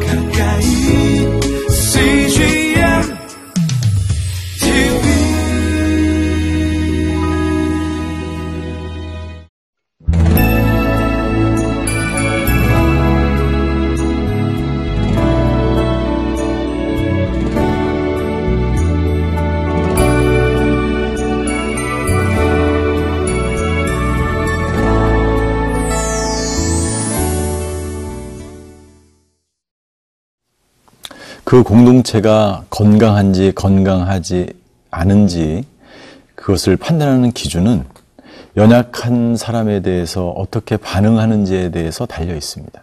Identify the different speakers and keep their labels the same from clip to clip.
Speaker 1: 가까
Speaker 2: 그 공동체가 건강한지 건강하지 않은지 그것을 판단하는 기준은 연약한 사람에 대해서 어떻게 반응하는지에 대해서 달려 있습니다.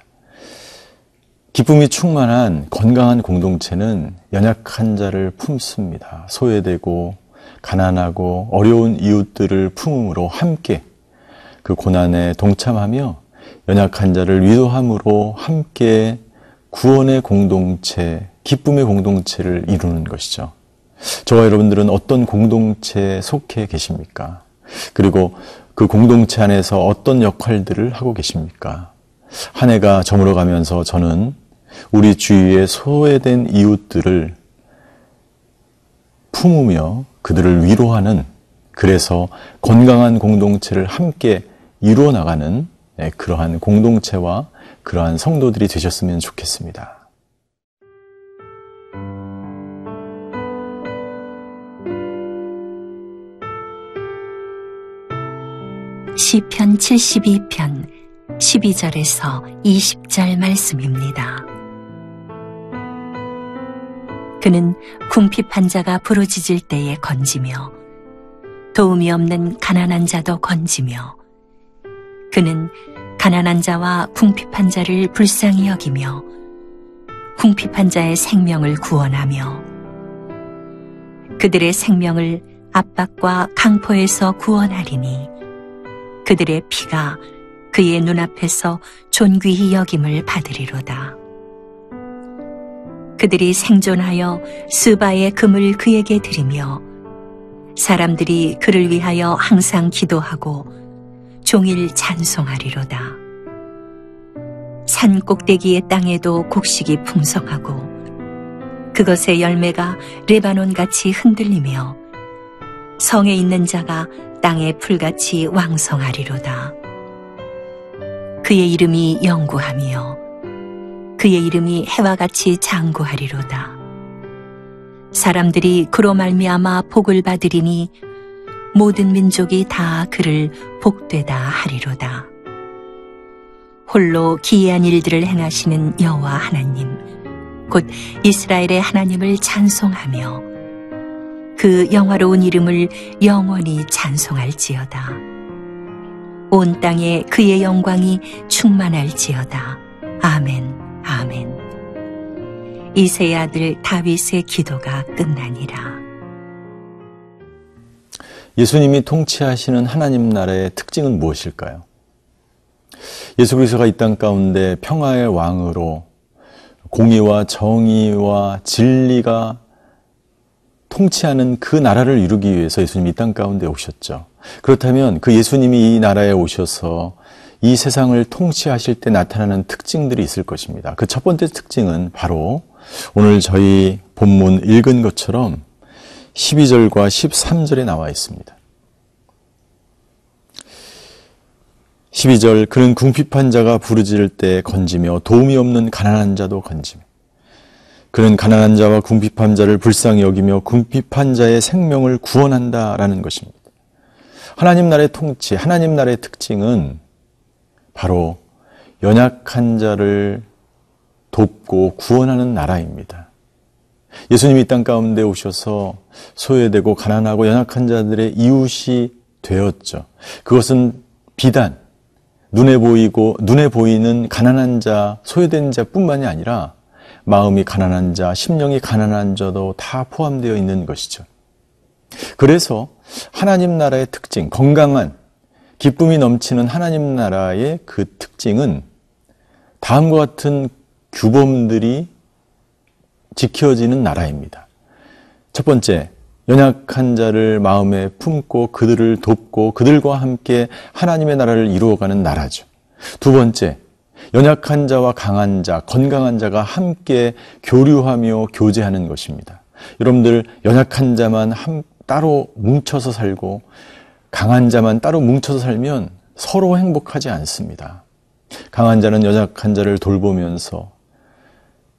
Speaker 2: 기쁨이 충만한 건강한 공동체는 연약한 자를 품습니다. 소외되고 가난하고 어려운 이웃들을 품음으로 함께 그 고난에 동참하며 연약한 자를 위로함으로 함께 구원의 공동체, 기쁨의 공동체를 이루는 것이죠. 저와 여러분들은 어떤 공동체에 속해 계십니까? 그리고 그 공동체 안에서 어떤 역할들을 하고 계십니까? 한 해가 저물어 가면서 저는 우리 주위에 소외된 이웃들을 품으며 그들을 위로하는 그래서 건강한 공동체를 함께 이루어 나가는 네, 그러한 공동체와 그러한 성도들이 되셨으면 좋겠습니다.
Speaker 3: 시편 72편 12절에서 20절 말씀입니다. 그는 궁핍한 자가 부르짖을 때에 건지며 도움이 없는 가난한 자도 건지며 그는 가난한 자와 궁핍한 자를 불쌍히 여기며 궁핍한 자의 생명을 구원하며 그들의 생명을 압박과 강포에서 구원하리니 그들의 피가 그의 눈앞에서 존귀히 여김을 받으리로다. 그들이 생존하여 스바의 금을 그에게 드리며 사람들이 그를 위하여 항상 기도하고 종일 찬송하리로다. 산 꼭대기의 땅에도 곡식이 풍성하고 그것의 열매가 레바논 같이 흔들리며 성에 있는 자가 땅의 풀같이 왕성하리로다. 그의 이름이 영구하며 그의 이름이 해와 같이 장구하리로다. 사람들이 그로 말미암아 복을 받으리니 모든 민족이 다 그를 복되다 하리로다. 홀로 기이한 일들을 행하시는 여호와 하나님, 곧 이스라엘의 하나님을 찬송하며 그 영화로운 이름을 영원히 찬송할지어다. 온 땅에 그의 영광이 충만할지어다. 아멘, 아멘. 이세의 아들 다윗의 기도가 끝나니라.
Speaker 2: 예수님이 통치하시는 하나님 나라의 특징은 무엇일까요? 예수 그리스도가 이 땅 가운데 평화의 왕으로 공의와 정의와 진리가 통치하는 그 나라를 이루기 위해서 예수님이 이 땅 가운데 오셨죠. 그렇다면 그 예수님이 이 나라에 오셔서 이 세상을 통치하실 때 나타나는 특징들이 있을 것입니다. 그 첫 번째 특징은 바로 오늘 저희 본문 읽은 것처럼 12절과 13절에 나와 있습니다. 12절 그는 궁핍한 자가 부르짖을 때 건지며 도움이 없는 가난한 자도 건지며 그는 가난한 자와 궁핍한 자를 불쌍히 여기며 궁핍한 자의 생명을 구원한다라는 것입니다. 하나님 나라의 통치, 하나님 나라의 특징은 바로 연약한 자를 돕고 구원하는 나라입니다. 예수님이 이땅 가운데 오셔서 소외되고 가난하고 연약한 자들의 이웃이 되었죠. 그것은 비단 눈에 보이고 눈에 보이는 가난한 자, 소외된 자뿐만이 아니라 마음이 가난한 자, 심령이 가난한 자도 다 포함되어 있는 것이죠. 그래서 하나님 나라의 특징, 건강한 기쁨이 넘치는 하나님 나라의 그 특징은 다음과 같은 규범들이 지켜지는 나라입니다. 첫 번째, 연약한 자를 마음에 품고 그들을 돕고 그들과 함께 하나님의 나라를 이루어가는 나라죠. 두 번째, 연약한 자와 강한 자, 건강한 자가 함께 교류하며 교제하는 것입니다. 여러분들 연약한 자만 한, 따로 뭉쳐서 살고 강한 자만 따로 뭉쳐서 살면 서로 행복하지 않습니다. 강한 자는 연약한 자를 돌보면서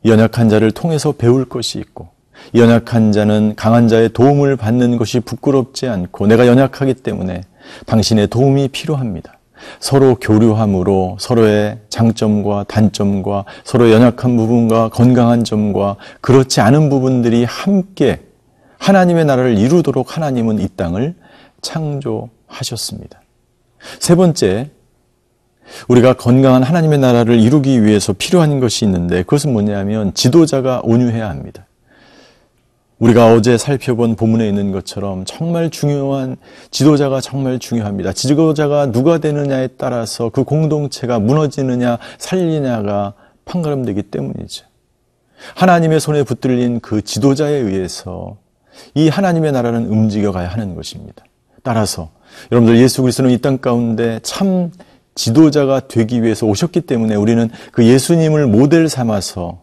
Speaker 2: 연약한 자를 통해서 배울 것이 있고 연약한 자는 강한 자의 도움을 받는 것이 부끄럽지 않고 내가 연약하기 때문에 당신의 도움이 필요합니다. 서로 교류함으로 서로의 장점과 단점과 서로 연약한 부분과 건강한 점과 그렇지 않은 부분들이 함께 하나님의 나라를 이루도록 하나님은 이 땅을 창조하셨습니다. 세 번째, 우리가 건강한 하나님의 나라를 이루기 위해서 필요한 것이 있는데 그것은 뭐냐면 지도자가 온유해야 합니다. 우리가 어제 살펴본 본문에 있는 것처럼 정말 중요한 지도자가 정말 중요합니다. 지도자가 누가 되느냐에 따라서 그 공동체가 무너지느냐 살리냐가 판가름되기 때문이죠. 하나님의 손에 붙들린 그 지도자에 의해서 이 하나님의 나라는 움직여가야 하는 것입니다. 따라서 여러분들 예수 그리스도는 이 땅 가운데 참 지도자가 되기 위해서 오셨기 때문에 우리는 그 예수님을 모델 삼아서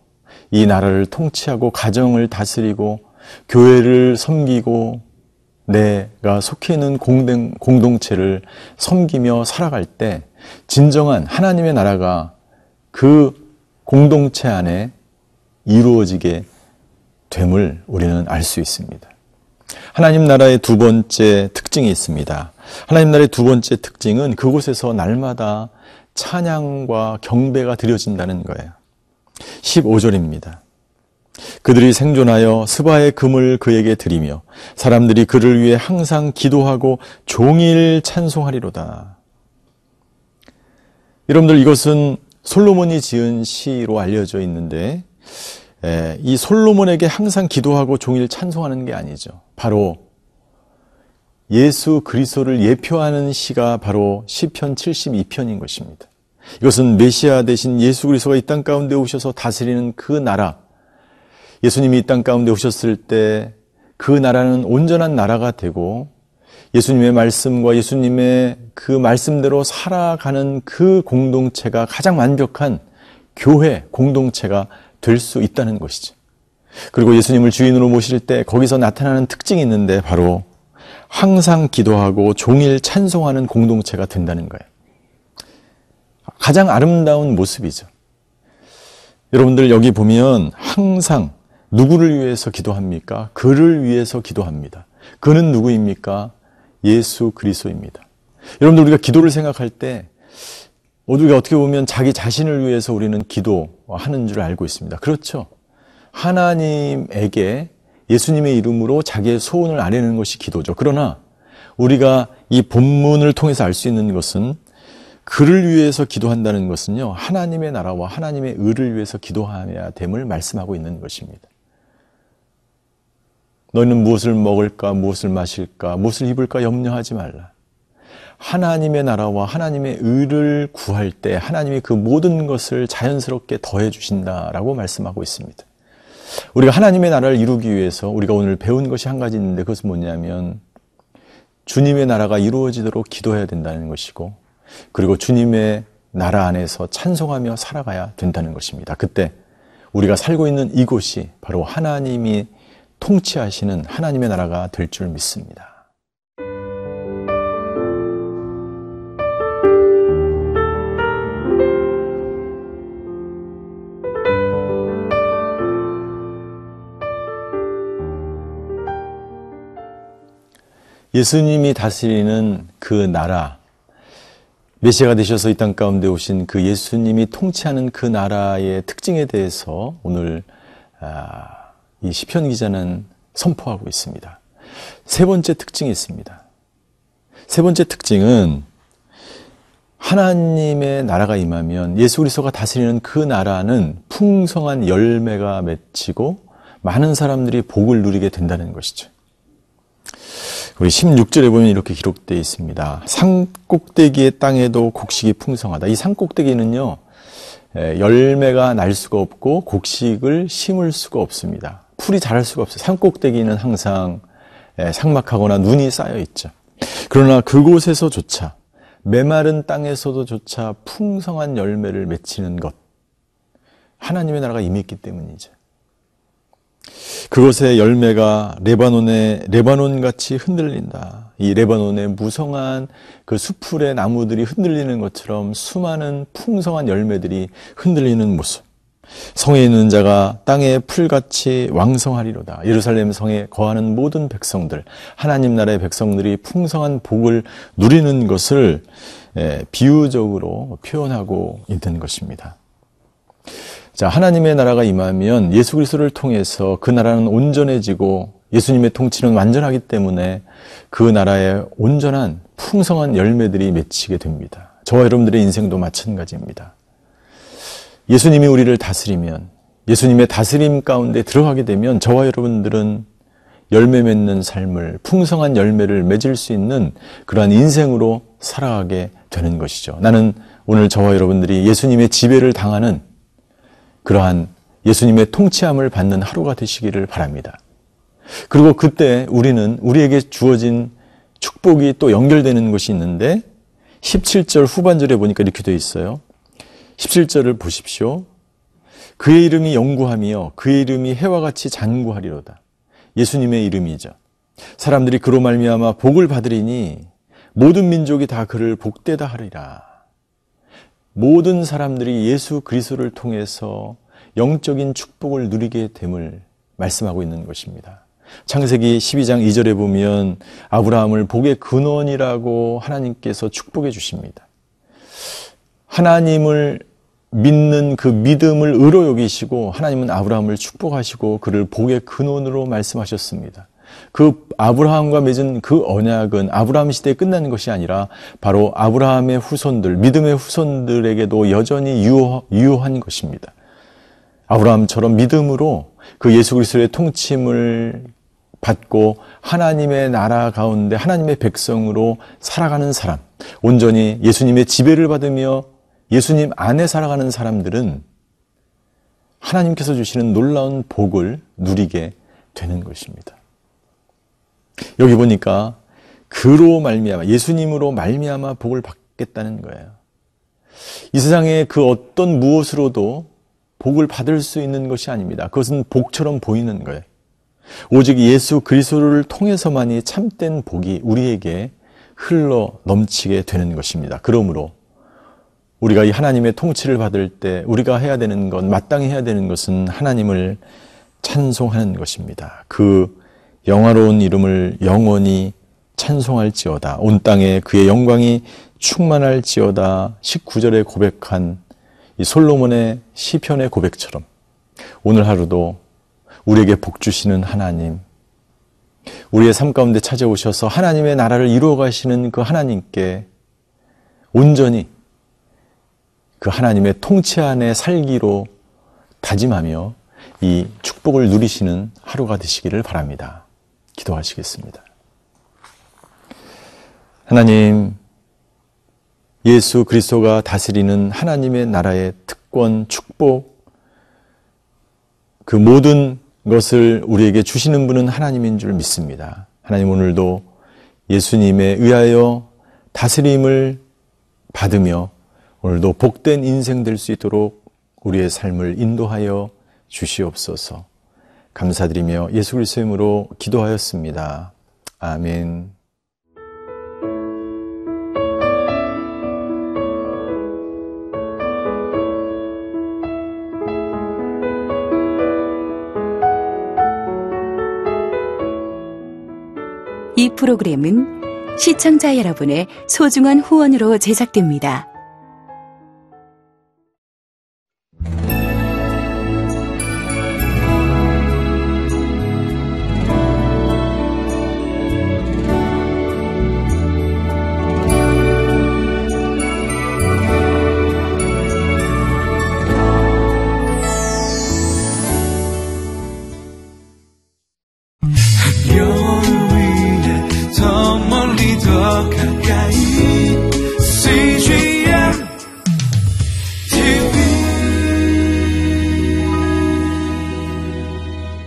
Speaker 2: 이 나라를 통치하고 가정을 다스리고 교회를 섬기고 내가 속해 있는 공동, 공동체를 섬기며 살아갈 때 진정한 하나님의 나라가 그 공동체 안에 이루어지게 됨을 우리는 알 수 있습니다. 하나님 나라의 두 번째 특징이 있습니다. 하나님 나라의 두 번째 특징은 그곳에서 날마다 찬양과 경배가 드려진다는 거예요. 15절입니다. 그들이 생존하여 스바의 금을 그에게 드리며 사람들이 그를 위해 항상 기도하고 종일 찬송하리로다. 여러분들 이것은 솔로몬이 지은 시로 알려져 있는데 이 솔로몬에게 항상 기도하고 종일 찬송하는 게 아니죠. 바로 예수 그리스도를 예표하는 시가 바로 시편 72편인 것입니다. 이것은 메시아 대신 예수 그리스도가 이 땅 가운데 오셔서 다스리는 그 나라 예수님이 이 땅 가운데 오셨을 때 그 나라는 온전한 나라가 되고 예수님의 말씀과 예수님의 그 말씀대로 살아가는 그 공동체가 가장 완벽한 교회 공동체가 될 수 있다는 것이죠. 그리고 예수님을 주인으로 모실 때 거기서 나타나는 특징이 있는데 바로 항상 기도하고 종일 찬송하는 공동체가 된다는 거예요. 가장 아름다운 모습이죠. 여러분들 여기 보면 항상 누구를 위해서 기도합니까? 그를 위해서 기도합니다. 그는 누구입니까? 예수 그리스도입니다. 여러분들 우리가 기도를 생각할 때 우리가 어떻게 보면 자기 자신을 위해서 우리는 기도하는 줄 알고 있습니다. 그렇죠. 하나님에게 예수님의 이름으로 자기의 소원을 아뢰는 것이 기도죠. 그러나 우리가 이 본문을 통해서 알 수 있는 것은 그를 위해서 기도한다는 것은요, 하나님의 나라와 하나님의 의를 위해서 기도해야 됨을 말씀하고 있는 것입니다. 너희는 무엇을 먹을까, 무엇을 마실까, 무엇을 입을까 염려하지 말라. 하나님의 나라와 하나님의 의를 구할 때 하나님이 그 모든 것을 자연스럽게 더해 주신다라고 말씀하고 있습니다. 우리가 하나님의 나라를 이루기 위해서 우리가 오늘 배운 것이 한 가지 있는데 그것은 뭐냐면 주님의 나라가 이루어지도록 기도해야 된다는 것이고 그리고 주님의 나라 안에서 찬송하며 살아가야 된다는 것입니다. 그때 우리가 살고 있는 이곳이 바로 하나님이 통치하시는 하나님의 나라가 될 줄 믿습니다. 예수님이 다스리는 그 나라, 메시아가 되셔서 이 땅 가운데 오신 그 예수님이 통치하는 그 나라의 특징에 대해서 오늘 아, 이 시편 기자는 선포하고 있습니다. 세 번째 특징이 있습니다. 세 번째 특징은 하나님의 나라가 임하면 예수 그리스도가 다스리는 그 나라는 풍성한 열매가 맺히고 많은 사람들이 복을 누리게 된다는 것이죠. 우리 16절에 보면 이렇게 기록되어 있습니다. 산 꼭대기의 땅에도 곡식이 풍성하다. 이 산 꼭대기는요, 열매가 날 수가 없고 곡식을 심을 수가 없습니다. 풀이 자랄 수가 없어요. 산 꼭대기는 항상 삭막하거나 눈이 쌓여 있죠. 그러나 그곳에서조차 메마른 땅에서도조차 풍성한 열매를 맺히는 것. 하나님의 나라가 임했기 때문이죠. 그곳의 열매가 레바논의 레바논 같이 흔들린다. 이 레바논의 무성한 그 수풀의 나무들이 흔들리는 것처럼 수많은 풍성한 열매들이 흔들리는 모습. 성에 있는 자가 땅의 풀같이 왕성하리로다. 예루살렘 성에 거하는 모든 백성들, 하나님 나라의 백성들이 풍성한 복을 누리는 것을 예, 비유적으로 표현하고 있는 것입니다. 자, 하나님의 나라가 임하면 예수 그리스도를 통해서 그 나라는 온전해지고 예수님의 통치는 완전하기 때문에 그 나라의 온전한 풍성한 열매들이 맺히게 됩니다. 저와 여러분들의 인생도 마찬가지입니다. 예수님이 우리를 다스리면 예수님의 다스림 가운데 들어가게 되면 저와 여러분들은 열매 맺는 삶을 풍성한 열매를 맺을 수 있는 그러한 인생으로 살아가게 되는 것이죠. 나는 오늘 저와 여러분들이 예수님의 지배를 당하는 그러한 예수님의 통치함을 받는 하루가 되시기를 바랍니다. 그리고 그때 우리는 우리에게 주어진 축복이 또 연결되는 것이 있는데 17절 후반절에 보니까 이렇게 되어 있어요. 17절을 보십시오. 그의 이름이 영구하며 그의 이름이 해와 같이 장구하리로다. 예수님의 이름이죠. 사람들이 그로 말미암아 복을 받으리니 모든 민족이 다 그를 복되다 하리라. 모든 사람들이 예수 그리스도를 통해서 영적인 축복을 누리게 됨을 말씀하고 있는 것입니다. 창세기 12장 2절에 보면 아브라함을 복의 근원이라고 하나님께서 축복해 주십니다. 하나님을 믿는 그 믿음을 의로 여기시고 하나님은 아브라함을 축복하시고 그를 복의 근원으로 말씀하셨습니다. 그 아브라함과 맺은 그 언약은 아브라함 시대에 끝나는 것이 아니라 바로 아브라함의 후손들, 믿음의 후손들에게도 여전히 유효, 유효한 것입니다. 아브라함처럼 믿음으로 그 예수 그리스도의 통침을 받고 하나님의 나라 가운데 하나님의 백성으로 살아가는 사람, 온전히 예수님의 지배를 받으며 예수님 안에 살아가는 사람들은 하나님께서 주시는 놀라운 복을 누리게 되는 것입니다. 여기 보니까 그로 말미암아 예수님으로 말미암아 복을 받겠다는 거예요. 이 세상에 그 어떤 무엇으로도 복을 받을 수 있는 것이 아닙니다. 그것은 복처럼 보이는 거예요. 오직 예수 그리스도를 통해서만이 참된 복이 우리에게 흘러 넘치게 되는 것입니다. 그러므로 우리가 이 하나님의 통치를 받을 때 우리가 해야 되는 것, 마땅히 해야 되는 것은 하나님을 찬송하는 것입니다. 그 영화로운 이름을 영원히 찬송할지어다. 온 땅에 그의 영광이 충만할지어다. 19절에 고백한 이 솔로몬의 시편의 고백처럼 오늘 하루도 우리에게 복 주시는 하나님, 우리의 삶 가운데 찾아오셔서 하나님의 나라를 이루어 가시는 그 하나님께 온전히 그 하나님의 통치 안에 살기로 다짐하며 이 축복을 누리시는 하루가 되시기를 바랍니다. 기도하시겠습니다. 하나님, 예수 그리스도가 다스리는 하나님의 나라의 특권, 축복, 그 모든 것을 우리에게 주시는 분은 하나님인 줄 믿습니다. 하나님 오늘도 예수님에 의하여 다스림을 받으며 오늘도 복된 인생 될 수 있도록 우리의 삶을 인도하여 주시옵소서. 감사드리며 예수 그리스도의 이름으로 기도하였습니다. 아멘.
Speaker 4: 이 프로그램은 시청자 여러분의 소중한 후원으로 제작됩니다.